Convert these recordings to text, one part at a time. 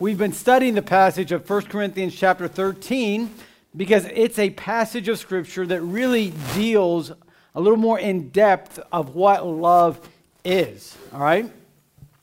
We've been studying the passage of 1 Corinthians chapter 13 because it's a passage of scripture that really deals a little more in depth of what love is. All right?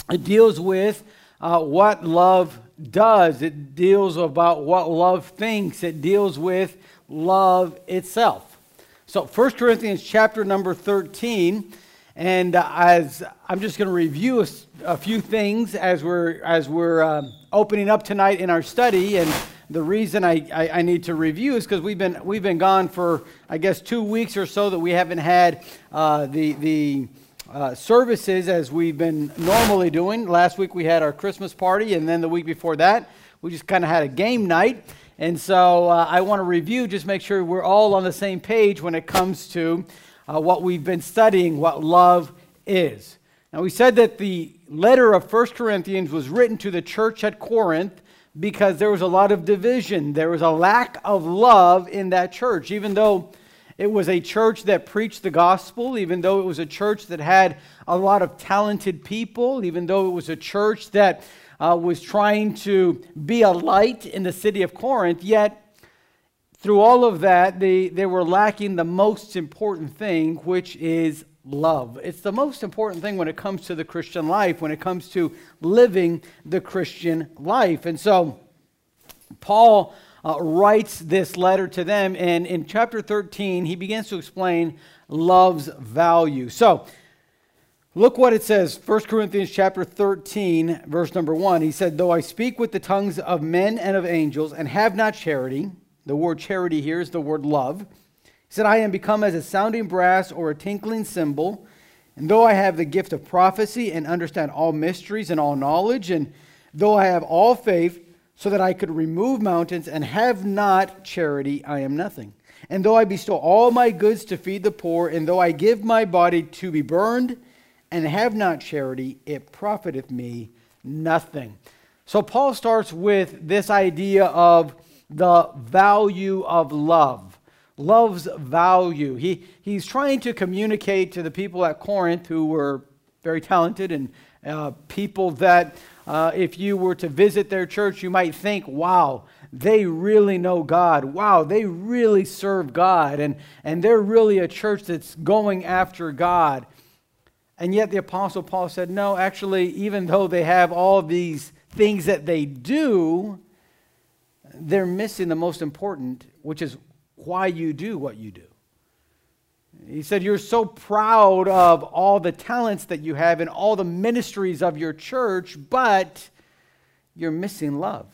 It deals with uh, what love does, it deals about what love thinks, it deals with love itself. So 1 Corinthians chapter number 13 and uh, as I'm just going to review a, a, few things as we're, as we're um, opening up tonight in our study. And the reason I, I, I need to review is because we've been, we've been gone for, I guess, two weeks or so that we haven't had uh, the, the uh, services as we've been normally doing. Last week we had our Christmas party, and then the week before that, we just kind of had a game night. And so uh, I want to review, just make sure we're all on the same page when it comes to uh, what we've been studying, what love is. Now, we said that the letter of 1 Corinthians was written to the church at Corinth because there was a lot of division. There was a lack of love in that church, even though it was a church that preached the gospel, even though it was a church that had a lot of talented people, even though it was a church that uh, was trying to be a light in the city of Corinth, yet through all of that, they, they were lacking the most important thing, which is love. It's the most important thing when it comes to the Christian life, when it comes to living the Christian life. And so, Paul uh, writes this letter to them, and in chapter 13, he begins to explain love's value. So, Look what it says, 1 Corinthians chapter 13, verse number 1. He said, Though I speak with the tongues of men and of angels and have not charity, the word charity here is the word love. He said, I am become as a sounding brass or a tinkling cymbal. And though I have the gift of prophecy and understand all mysteries and all knowledge, and though I have all faith so that I could remove mountains and have not charity, I am nothing. And though I bestow all my goods to feed the poor, and though I give my body to be burned and have not charity, it profiteth me nothing. So Paul starts with this idea of the value of love. Love's value. He, he's trying to communicate to the people at Corinth who were very talented and uh, people that, uh, if you were to visit their church, you might think, wow, they really know God. Wow, they really serve God. And, and they're really a church that's going after God. And yet the Apostle Paul said, no, actually, even though they have all these things that they do, they're missing the most important, which is why you do what you do. He said, You're so proud of all the talents that you have and all the ministries of your church, but you're missing love.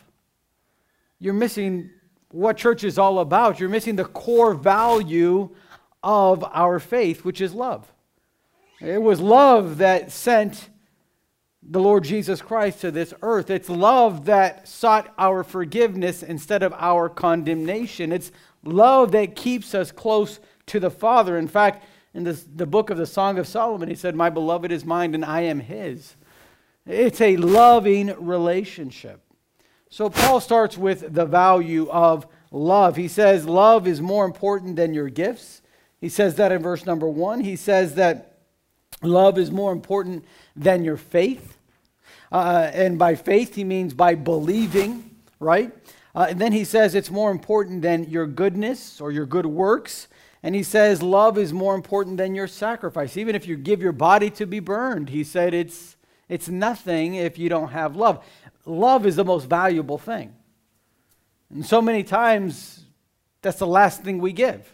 You're missing what church is all about. You're missing the core value of our faith, which is love. It was love that sent the Lord Jesus Christ to this earth. It's love that sought our forgiveness instead of our condemnation. It's love that keeps us close to the Father. In fact, in this, the book of the Song of Solomon, he said, My beloved is mine and I am his. It's a loving relationship. So Paul starts with the value of love. He says, Love is more important than your gifts. He says that in verse number one. He says that Love is more important than your faith. Uh, and by faith, he means by believing, right? Uh, and then he says it's more important than your goodness or your good works. And he says love is more important than your sacrifice. Even if you give your body to be burned, he said it's, it's nothing if you don't have love. Love is the most valuable thing. And so many times, that's the last thing we give.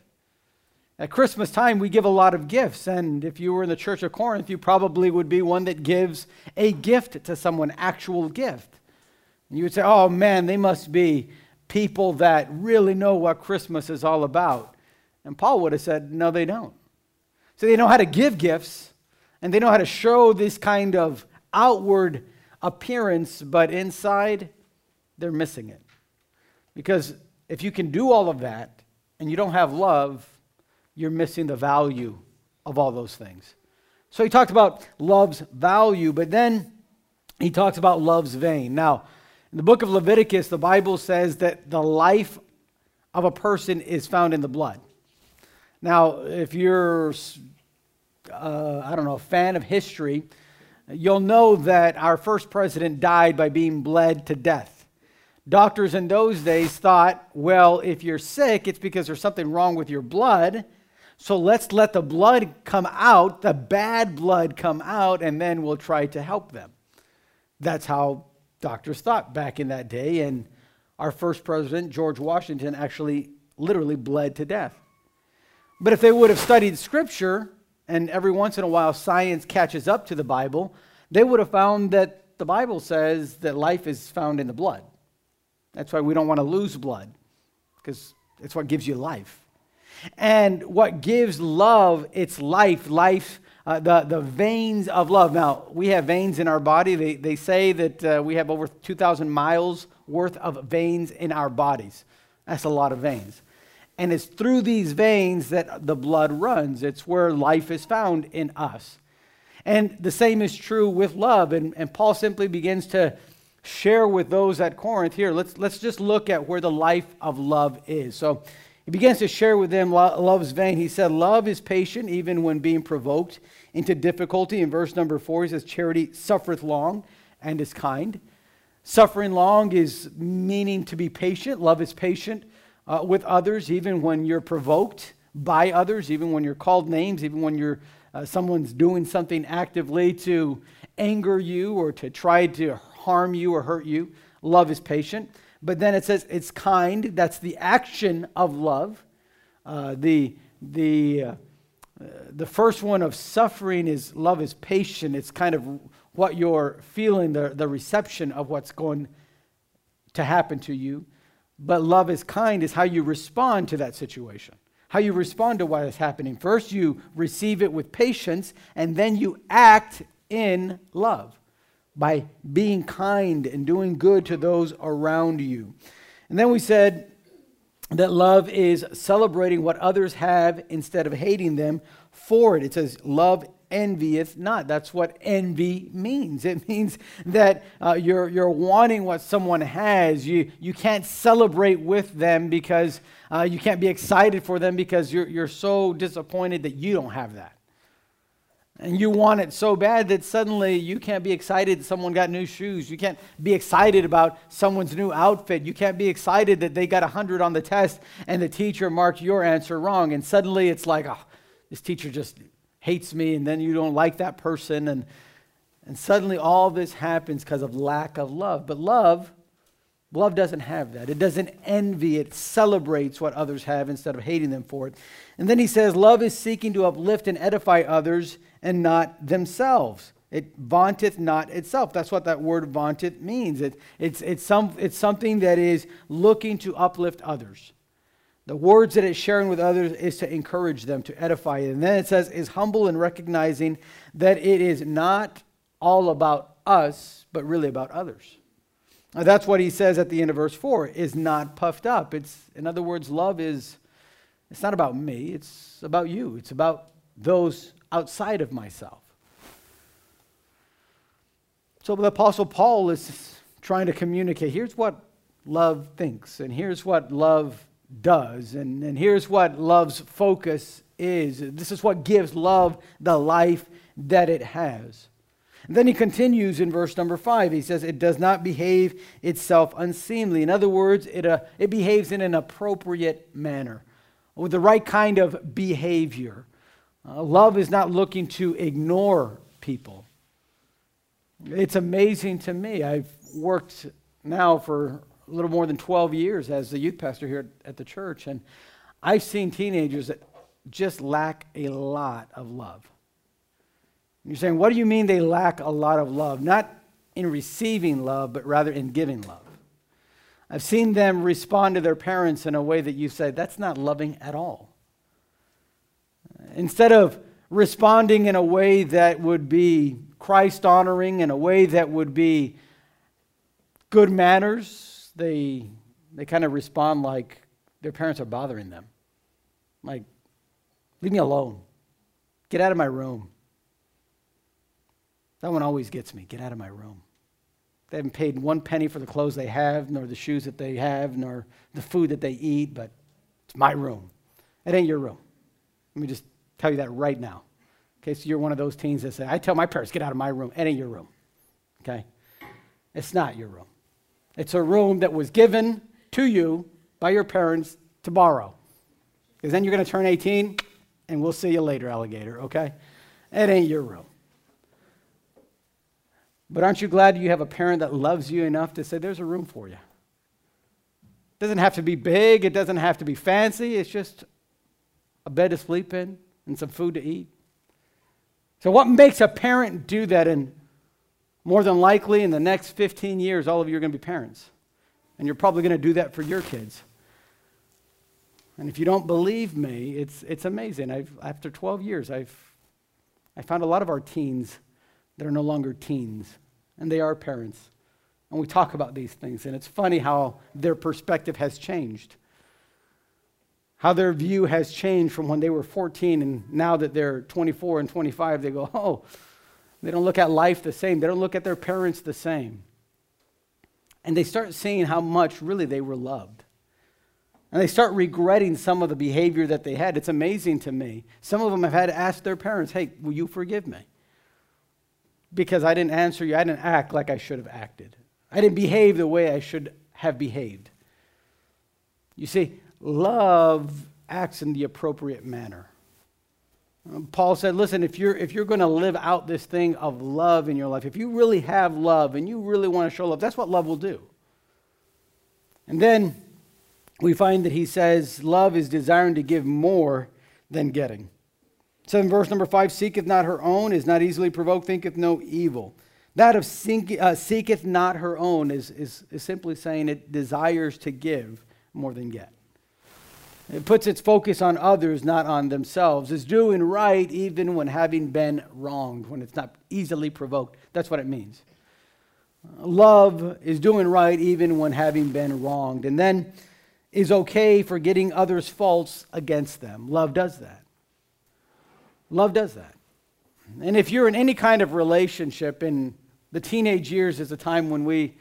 At Christmas time, we give a lot of gifts. And if you were in the church of Corinth, you probably would be one that gives a gift to someone, actual gift. And you would say, oh man, they must be people that really know what Christmas is all about. And Paul would have said, no, they don't. So they know how to give gifts, and they know how to show this kind of outward appearance, but inside, they're missing it. Because if you can do all of that and you don't have love, you're missing the value of all those things. So he talked about love's value, but then he talks about love's vein. Now, in the book of Leviticus, the Bible says that the life of a person is found in the blood. Now, if you're, uh, I don't know, a fan of history, you'll know that our first president died by being bled to death. Doctors in those days thought, well, if you're sick, it's because there's something wrong with your blood. So let's let the blood come out, the bad blood come out, and then we'll try to help them. That's how doctors thought back in that day. And our first president, George Washington, actually literally bled to death. But if they would have studied scripture, and every once in a while science catches up to the Bible, they would have found that the Bible says that life is found in the blood. That's why we don't want to lose blood, because it's what gives you life. And what gives love its life, life, uh, the, the veins of love. Now, we have veins in our body. They, they say that uh, we have over 2,000 miles worth of veins in our bodies. That's a lot of veins. And it's through these veins that the blood runs, it's where life is found in us. And the same is true with love. And, and Paul simply begins to share with those at Corinth here. Let's, let's just look at where the life of love is. So he begins to share with them love's vein. He said, Love is patient even when being provoked into difficulty. In verse number four, he says, Charity suffereth long and is kind. Suffering long is meaning to be patient. Love is patient uh, with others, even when you're provoked by others, even when you're called names, even when you're uh, someone's doing something actively to anger you or to try to harm you or hurt you. Love is patient. But then it says it's kind. That's the action of love. Uh, the, the, uh, the first one of suffering is love is patient. It's kind of what you're feeling, the, the reception of what's going to happen to you. But love is kind is how you respond to that situation, how you respond to what is happening. First, you receive it with patience, and then you act in love by being kind and doing good to those around you. And then we said that love is celebrating what others have instead of hating them for it. It says, Love envieth not. That's what envy means. It means that uh, you're, you're wanting what someone has. You, you can't celebrate with them because uh, you can't be excited for them because you're, you're so disappointed that you don't have that. And you want it so bad that suddenly you can't be excited someone got new shoes. You can't be excited about someone's new outfit. You can't be excited that they got 100 on the test and the teacher marked your answer wrong. And suddenly it's like, oh, this teacher just hates me. And then you don't like that person. And, and suddenly all this happens because of lack of love. But love, love doesn't have that. It doesn't envy, it celebrates what others have instead of hating them for it. And then he says, Love is seeking to uplift and edify others and not themselves. It vaunteth not itself. That's what that word vaunteth means. It, it's, it's, some, it's something that is looking to uplift others. The words that it's sharing with others is to encourage them, to edify them. And then it says, is humble in recognizing that it is not all about us, but really about others. That's what he says at the end of verse 4 is not puffed up. It's, in other words, love is, it's not about me, it's about you. It's about those outside of myself. So the Apostle Paul is trying to communicate here's what love thinks, and here's what love does, and, and here's what love's focus is. This is what gives love the life that it has. And then he continues in verse number five. He says, It does not behave itself unseemly. In other words, it, uh, it behaves in an appropriate manner, with the right kind of behavior. Uh, love is not looking to ignore people. It's amazing to me. I've worked now for a little more than 12 years as the youth pastor here at the church, and I've seen teenagers that just lack a lot of love. You're saying, what do you mean they lack a lot of love? Not in receiving love, but rather in giving love. I've seen them respond to their parents in a way that you say, that's not loving at all. Instead of responding in a way that would be Christ honoring, in a way that would be good manners, they, they kind of respond like their parents are bothering them. Like, leave me alone. Get out of my room. That one always gets me. Get out of my room. They haven't paid one penny for the clothes they have, nor the shoes that they have, nor the food that they eat, but it's my room. It ain't your room. Let me just tell you that right now. Okay, so you're one of those teens that say, I tell my parents, get out of my room. It ain't your room. Okay? It's not your room. It's a room that was given to you by your parents to borrow. Because then you're going to turn 18 and we'll see you later, alligator, okay? It ain't your room. But aren't you glad you have a parent that loves you enough to say, there's a room for you? It doesn't have to be big, it doesn't have to be fancy, it's just a bed to sleep in and some food to eat. So, what makes a parent do that? And more than likely, in the next 15 years, all of you are going to be parents. And you're probably going to do that for your kids. And if you don't believe me, it's, it's amazing. I've, after 12 years, I've I found a lot of our teens that are no longer teens, and they are parents. And we talk about these things, and it's funny how their perspective has changed. How their view has changed from when they were 14, and now that they're 24 and 25, they go, oh, they don't look at life the same. They don't look at their parents the same. And they start seeing how much really they were loved. And they start regretting some of the behavior that they had. It's amazing to me. Some of them have had to ask their parents, hey, will you forgive me? Because I didn't answer you. I didn't act like I should have acted. I didn't behave the way I should have behaved. You see, love acts in the appropriate manner. Um, Paul said, listen, if you're, if you're going to live out this thing of love in your life, if you really have love and you really want to show love, that's what love will do. And then we find that he says, Love is desiring to give more than getting. So in verse number five, seeketh not her own, is not easily provoked, thinketh no evil. That of seek, uh, seeketh not her own is, is, is simply saying it desires to give more than get. It puts its focus on others, not on themselves. It's doing right even when having been wronged, when it's not easily provoked. That's what it means. Love is doing right even when having been wronged. And then is okay for getting others' faults against them. Love does that. Love does that. And if you're in any kind of relationship, in the teenage years is a time when we,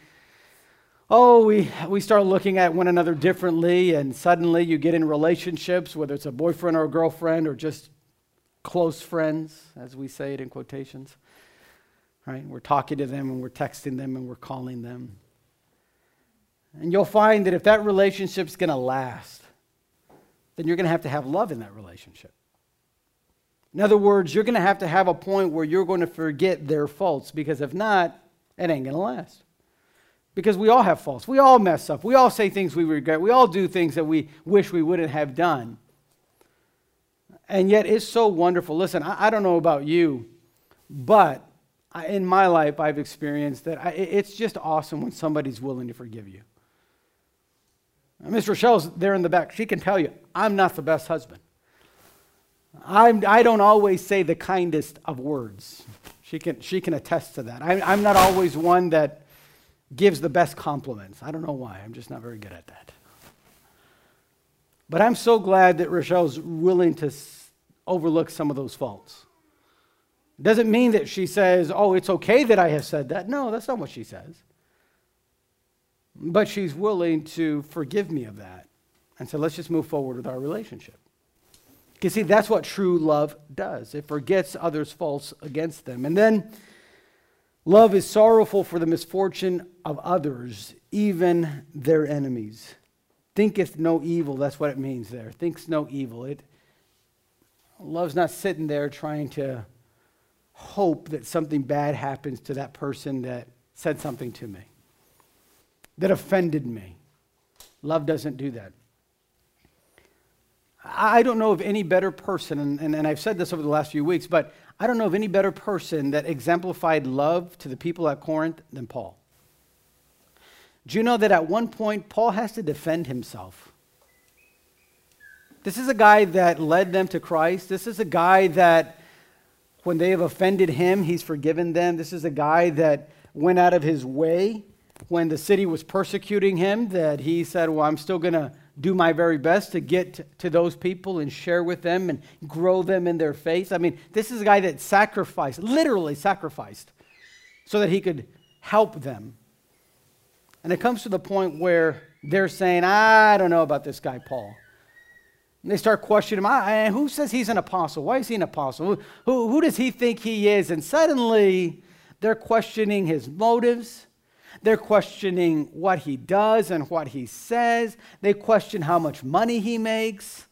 oh, we, we start looking at one another differently, and suddenly you get in relationships, whether it's a boyfriend or a girlfriend or just close friends, as we say it in quotations. Right? We're talking to them and we're texting them and we're calling them. And you'll find that if that relationship's going to last, then you're going to have to have love in that relationship. In other words, you're going to have to have a point where you're going to forget their faults because if not, it ain't going to last. Because we all have faults. We all mess up. We all say things we regret. We all do things that we wish we wouldn't have done. And yet, it's so wonderful. Listen, I, I don't know about you, but I, in my life, I've experienced that I, it's just awesome when somebody's willing to forgive you. Miss Rochelle's there in the back. She can tell you, I'm not the best husband. I'm, I don't always say the kindest of words. She can, she can attest to that. I, I'm not always one that gives the best compliments. I don't know why. I'm just not very good at that. But I'm so glad that Rochelle's willing to overlook some of those faults. Doesn't mean that she says, oh, it's okay that I have said that. No, that's not what she says. But she's willing to forgive me of that. And so let's just move forward with our relationship. You see, that's what true love does. It forgets others' faults against them. And then love is sorrowful for the misfortune of others, even their enemies. Thinketh no evil, that's what it means there. Thinks no evil. It love's not sitting there trying to hope that something bad happens to that person that said something to me that offended me. Love doesn't do that. I don't know of any better person, and, and, and, I've said this over the last few weeks, but I don't know of any better person that exemplified love to the people at Corinth than Paul. Do you know that at one point, Paul has to defend himself? This is a guy that led them to Christ. This is a guy that, when they have offended him, he's forgiven them. This is a guy that went out of his way when the city was persecuting him that he said, Well, I'm still going to do my very best to get to those people and share with them and grow them in their faith. I mean, this is a guy that sacrificed, literally sacrificed, so that he could help them. And it comes to the point where they're saying, I don't know about this guy, Paul. And they start questioning him. Who says he's an apostle? Why is he an apostle? Who, who, who does he think he is? And suddenly they're questioning his motives They're questioning what he does and what he says. They question how much money he makes.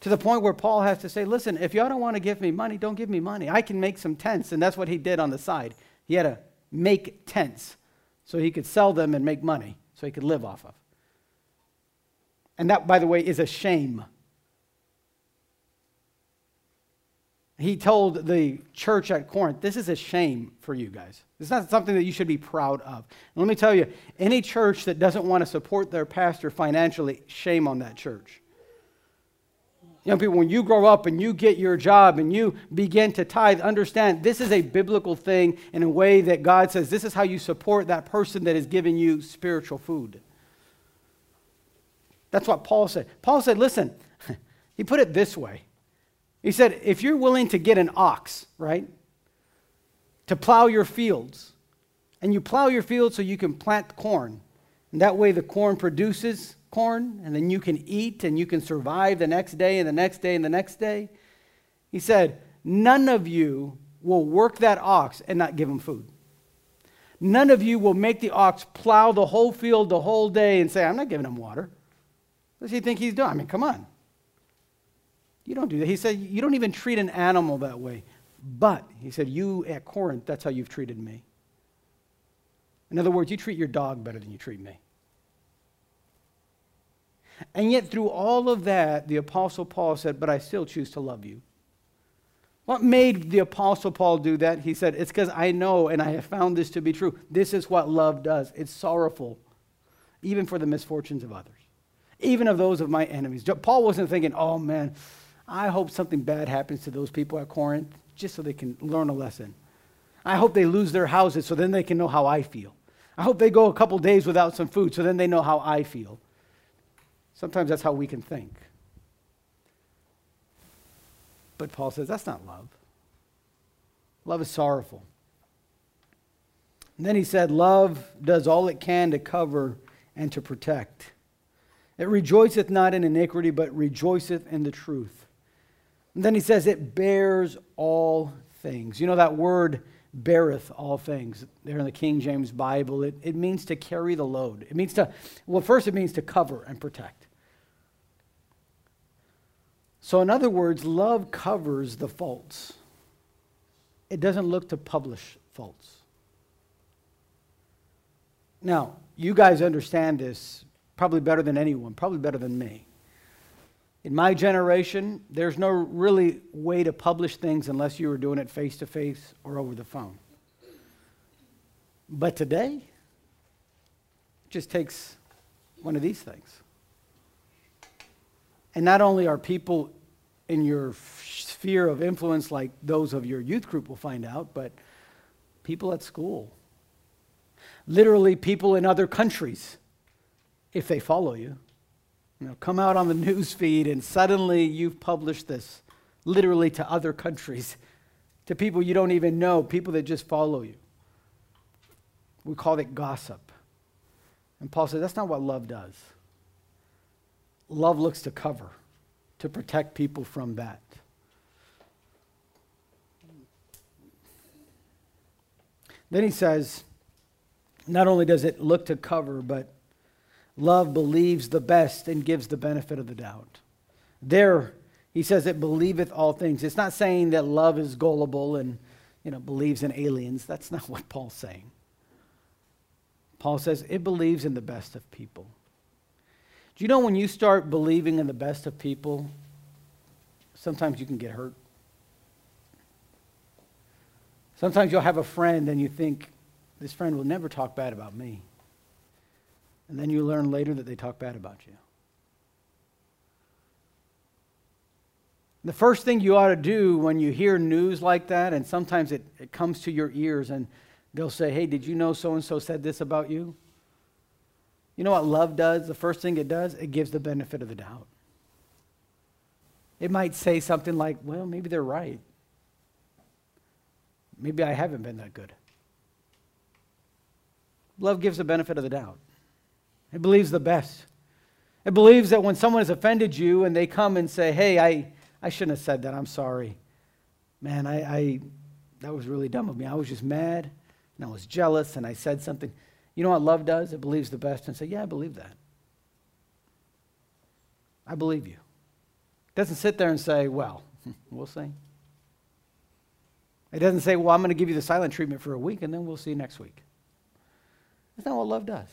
To the point where Paul has to say, listen, if y'all don't want to give me money, don't give me money. I can make some tents. And that's what he did on the side. He had to make tents so he could sell them and make money so he could live off of. And that, by the way, is a shame. He told the church at Corinth, This is a shame for you guys. It's not something that you should be proud of. And let me tell you, any church that doesn't want to support their pastor financially, shame on that church. Young people, when you grow up and you get your job and you begin to tithe, understand this is a biblical thing in a way that God says this is how you support that person that is giving you spiritual food. That's what Paul said. Paul said, listen, he put it this way. He said, if you're willing to get an ox, right, to plow your fields, and you plow your fields so you can plant corn, and that way the corn produces corn, and then you can eat and you can survive the next day and the next day and the next day. He said, None of you will work that ox and not give him food. None of you will make the ox plow the whole field the whole day and say, I'm not giving him water. What does he think he's doing? I mean, come on. You don't do that. He said, You don't even treat an animal that way. But, he said, You at Corinth, that's how you've treated me. In other words, you treat your dog better than you treat me. And yet, through all of that, the Apostle Paul said, But I still choose to love you. What made the Apostle Paul do that? He said, It's because I know and I have found this to be true. This is what love does it's sorrowful, even for the misfortunes of others, even of those of my enemies. Paul wasn't thinking, Oh man, I hope something bad happens to those people at Corinth just so they can learn a lesson. I hope they lose their houses so then they can know how I feel. I hope they go a couple days without some food so then they know how I feel. Sometimes that's how we can think. But Paul says that's not love. Love is sorrowful. And then he said, Love does all it can to cover and to protect. It rejoiceth not in iniquity, but rejoiceth in the truth. And then he says, It bears all things. You know that word, beareth all things, there in the King James Bible, it, it means to carry the load. It means to, well, first it means to cover and protect. So, in other words, love covers the faults, it doesn't look to publish faults. Now, you guys understand this probably better than anyone, probably better than me. In my generation, there's no really way to publish things unless you were doing it face to face or over the phone. But today, it just takes one of these things. And not only are people in your sphere of influence, like those of your youth group will find out, but people at school. Literally, people in other countries, if they follow you. You know, come out on the news feed and suddenly you've published this literally to other countries, to people you don't even know, people that just follow you. We call it gossip. And Paul said that's not what love does. Love looks to cover to protect people from that. Then he says, not only does it look to cover, but love believes the best and gives the benefit of the doubt. There, he says it believeth all things. It's not saying that love is gullible and you know believes in aliens. That's not what Paul's saying. Paul says it believes in the best of people. Do you know when you start believing in the best of people, sometimes you can get hurt? Sometimes you'll have a friend and you think, this friend will never talk bad about me. And then you learn later that they talk bad about you. The first thing you ought to do when you hear news like that, and sometimes it, it comes to your ears and they'll say, Hey, did you know so and so said this about you? You know what love does? The first thing it does, it gives the benefit of the doubt. It might say something like, well, maybe they're right. Maybe I haven't been that good. Love gives the benefit of the doubt. It believes the best. It believes that when someone has offended you and they come and say, hey, I, I shouldn't have said that, I'm sorry. Man, I, I that was really dumb of me. I was just mad. and I was jealous and I said something. You know what love does? It believes the best and say, Yeah, I believe that. I believe you. It doesn't sit there and say, Well, we'll see. It doesn't say, Well, I'm going to give you the silent treatment for a week and then we'll see you next week. That's not what love does.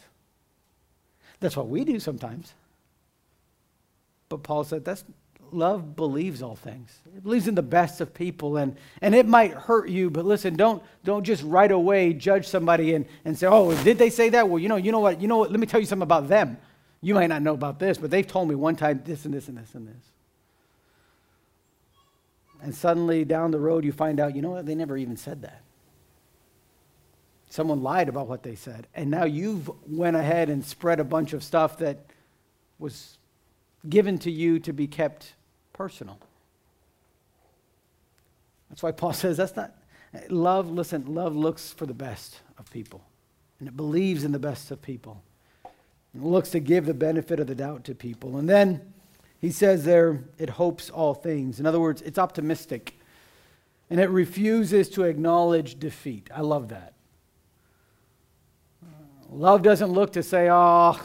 That's what we do sometimes. But Paul said that's love believes all things. It believes in the best of people and, and it might hurt you, but listen, don't don't just right away judge somebody and, and say, Oh, did they say that? Well, you know, you know what, you know what, let me tell you something about them. You might not know about this, but they've told me one time this and this and this and this. And suddenly down the road you find out, you know what, they never even said that. Someone lied about what they said. And now you've went ahead and spread a bunch of stuff that was given to you to be kept personal. That's why Paul says that's not love, listen, love looks for the best of people. And it believes in the best of people. And it looks to give the benefit of the doubt to people. And then he says there, it hopes all things. In other words, it's optimistic. And it refuses to acknowledge defeat. I love that. Love doesn't look to say, oh,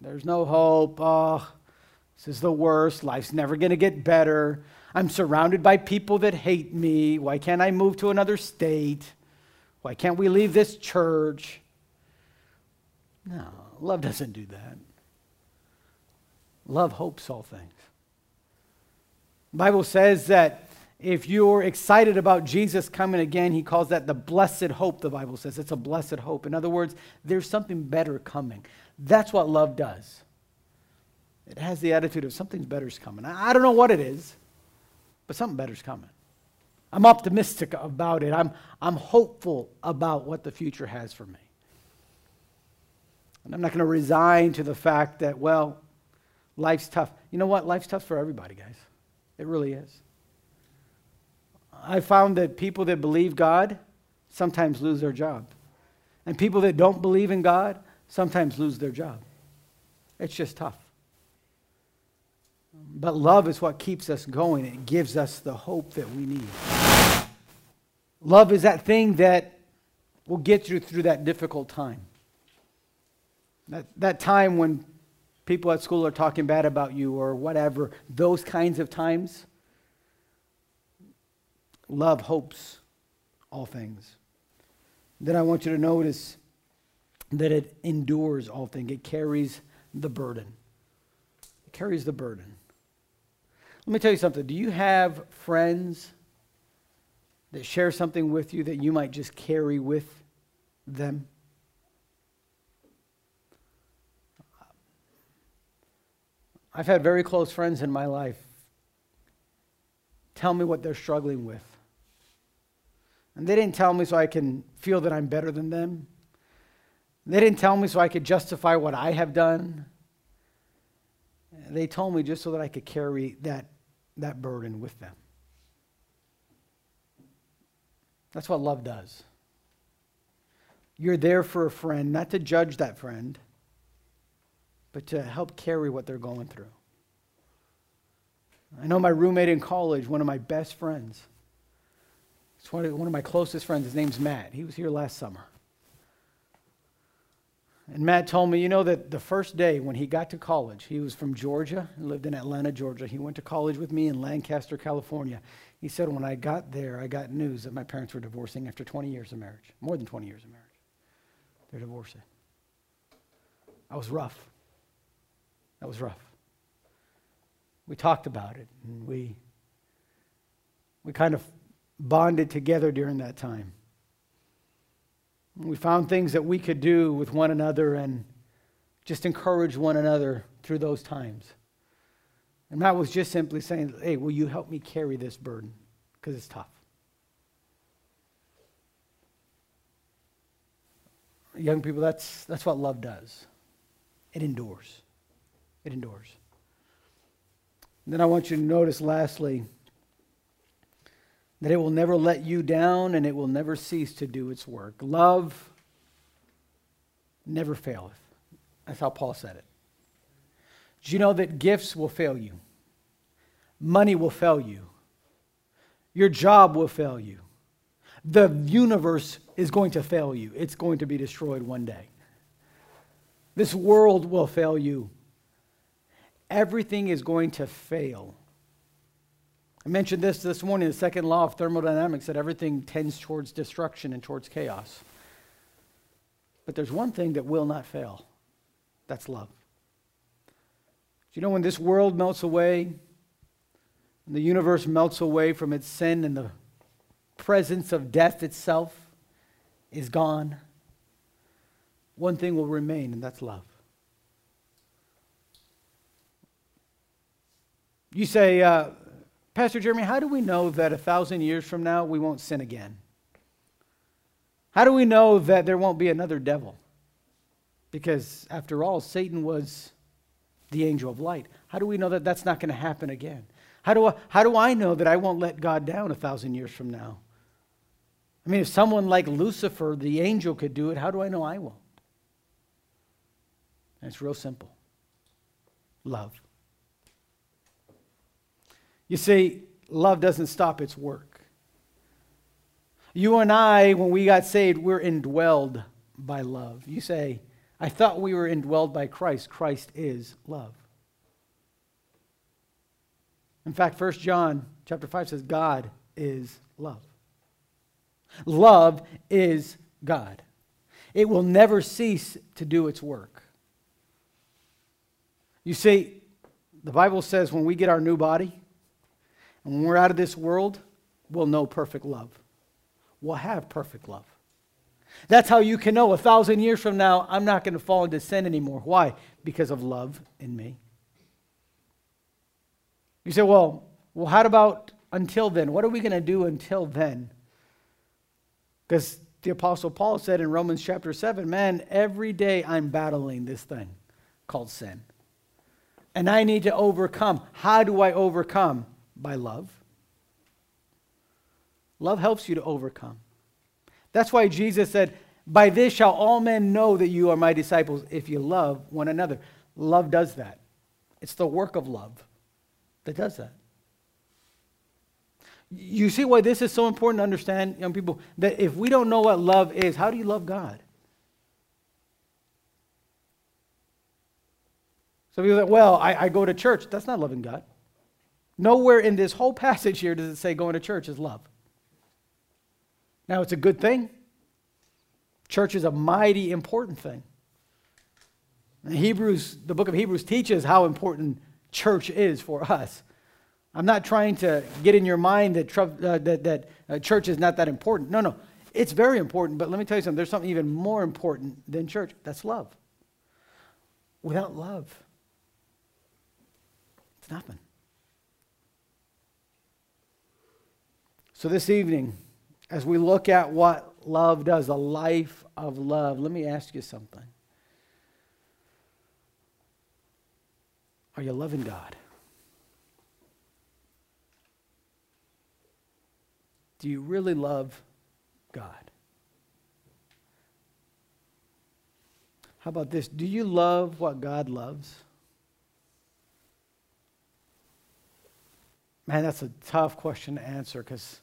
there's no hope. Oh, this is the worst. Life's never going to get better. I'm surrounded by people that hate me. Why can't I move to another state? Why can't we leave this church? No, love doesn't do that. Love hopes all things. The Bible says that if you're excited about Jesus coming again, he calls that the blessed hope, the Bible says. It's a blessed hope. In other words, there's something better coming. That's what love does. It has the attitude of something better's coming. I don't know what it is, but something better's coming. I'm optimistic about it. I'm, I'm hopeful about what the future has for me. And I'm not going to resign to the fact that, well, life's tough. You know what? Life's tough for everybody, guys. It really is. I found that people that believe God sometimes lose their job. And people that don't believe in God sometimes lose their job. It's just tough. But love is what keeps us going. It gives us the hope that we need. Love is that thing that will get you through that difficult time. That, that time when people at school are talking bad about you or whatever, those kinds of times Love hopes all things. Then I want you to notice that it endures all things, it carries the burden. It carries the burden. Let me tell you something. Do you have friends that share something with you that you might just carry with them? I've had very close friends in my life tell me what they're struggling with. And they didn't tell me so I can feel that I'm better than them. They didn't tell me so I could justify what I have done. They told me just so that I could carry that, that burden with them. That's what love does. You're there for a friend, not to judge that friend, but to help carry what they're going through. I know my roommate in college, one of my best friends. It's one of, one of my closest friends. His name's Matt. He was here last summer. And Matt told me, you know, that the first day when he got to college, he was from Georgia, lived in Atlanta, Georgia. He went to college with me in Lancaster, California. He said, when I got there, I got news that my parents were divorcing after 20 years of marriage, more than 20 years of marriage. They're divorcing. I was rough. That was rough. We talked about it, and we, we kind of bonded together during that time. We found things that we could do with one another and just encourage one another through those times. And Matt was just simply saying, Hey, will you help me carry this burden? Because it's tough. Young people, that's, that's what love does it endures. It endures. And then I want you to notice, lastly, that it will never let you down and it will never cease to do its work. Love never faileth. That's how Paul said it. Do you know that gifts will fail you? Money will fail you. Your job will fail you. The universe is going to fail you. It's going to be destroyed one day. This world will fail you. Everything is going to fail. I mentioned this this morning, the second law of thermodynamics, that everything tends towards destruction and towards chaos. But there's one thing that will not fail that's love. Do you know when this world melts away, and the universe melts away from its sin, and the presence of death itself is gone? One thing will remain, and that's love. You say, uh, Pastor Jeremy, how do we know that a thousand years from now we won't sin again? How do we know that there won't be another devil? Because after all, Satan was the angel of light. How do we know that that's not going to happen again? How do, I, how do I know that I won't let God down a thousand years from now? I mean, if someone like Lucifer, the angel, could do it, how do I know I won't? And it's real simple love. You see, love doesn't stop its work. You and I, when we got saved, we're indwelled by love. You say, I thought we were indwelled by Christ. Christ is love. In fact, 1 John chapter 5 says, God is love. Love is God. It will never cease to do its work. You see, the Bible says when we get our new body, and when we're out of this world, we'll know perfect love. We'll have perfect love. That's how you can know a thousand years from now, I'm not going to fall into sin anymore. Why? Because of love in me. You say, well, well, how about until then? What are we going to do until then? Because the Apostle Paul said in Romans chapter 7, man, every day I'm battling this thing called sin. And I need to overcome. How do I overcome? By love. Love helps you to overcome. That's why Jesus said, By this shall all men know that you are my disciples if you love one another. Love does that. It's the work of love that does that. You see why this is so important to understand, young people, that if we don't know what love is, how do you love God? So people say, well, I, I go to church. That's not loving God. Nowhere in this whole passage here does it say going to church is love. Now, it's a good thing. Church is a mighty important thing. And Hebrews, the book of Hebrews teaches how important church is for us. I'm not trying to get in your mind that, uh, that, that uh, church is not that important. No, no. It's very important, but let me tell you something. There's something even more important than church. That's love. Without love, it's nothing. So, this evening, as we look at what love does, a life of love, let me ask you something. Are you loving God? Do you really love God? How about this? Do you love what God loves? Man, that's a tough question to answer because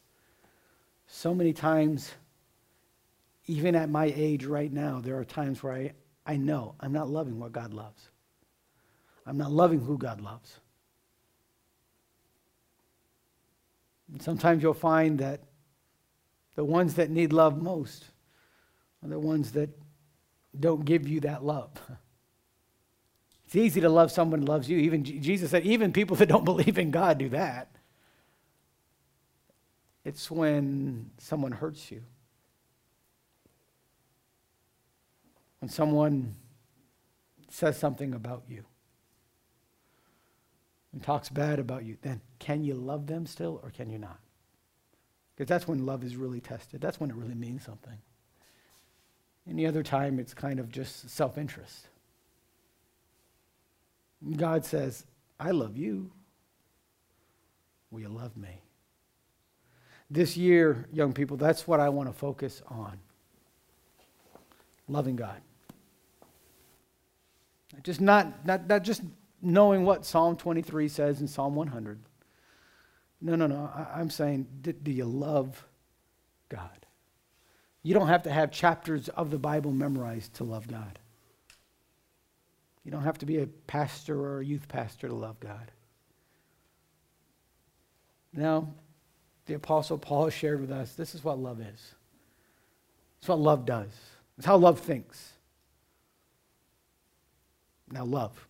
so many times, even at my age right now, there are times where I, I know I'm not loving what God loves. I'm not loving who God loves. And sometimes you'll find that the ones that need love most are the ones that don't give you that love. It's easy to love someone who loves you. Even Jesus said, even people that don't believe in God do that. It's when someone hurts you. When someone says something about you and talks bad about you, then can you love them still or can you not? Because that's when love is really tested. That's when it really means something. Any other time, it's kind of just self interest. God says, I love you. Will you love me? This year, young people, that's what I want to focus on loving God. Just not, not, not just knowing what Psalm 23 says in Psalm 100. No, no, no. I, am saying, do, do you love God? You don't have to have chapters of the Bible memorized to love God. You don't have to be a pastor or a youth pastor to love God. Now, the Apostle Paul shared with us this is what love is. It's what love does. It's how love thinks. Now, love.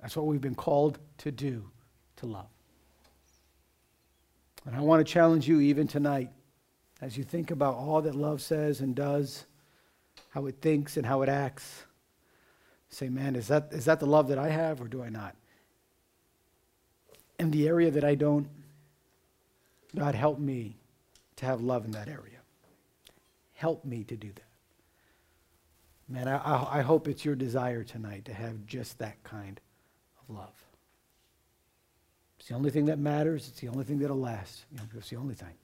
That's what we've been called to do, to love. And I want to challenge you even tonight as you think about all that love says and does, how it thinks and how it acts. Say, man, is that, is that the love that I have or do I not? In the area that I don't, God, help me to have love in that area. Help me to do that. Man, I, I, I hope it's your desire tonight to have just that kind of love. It's the only thing that matters. It's the only thing that'll last. You know, it's the only thing.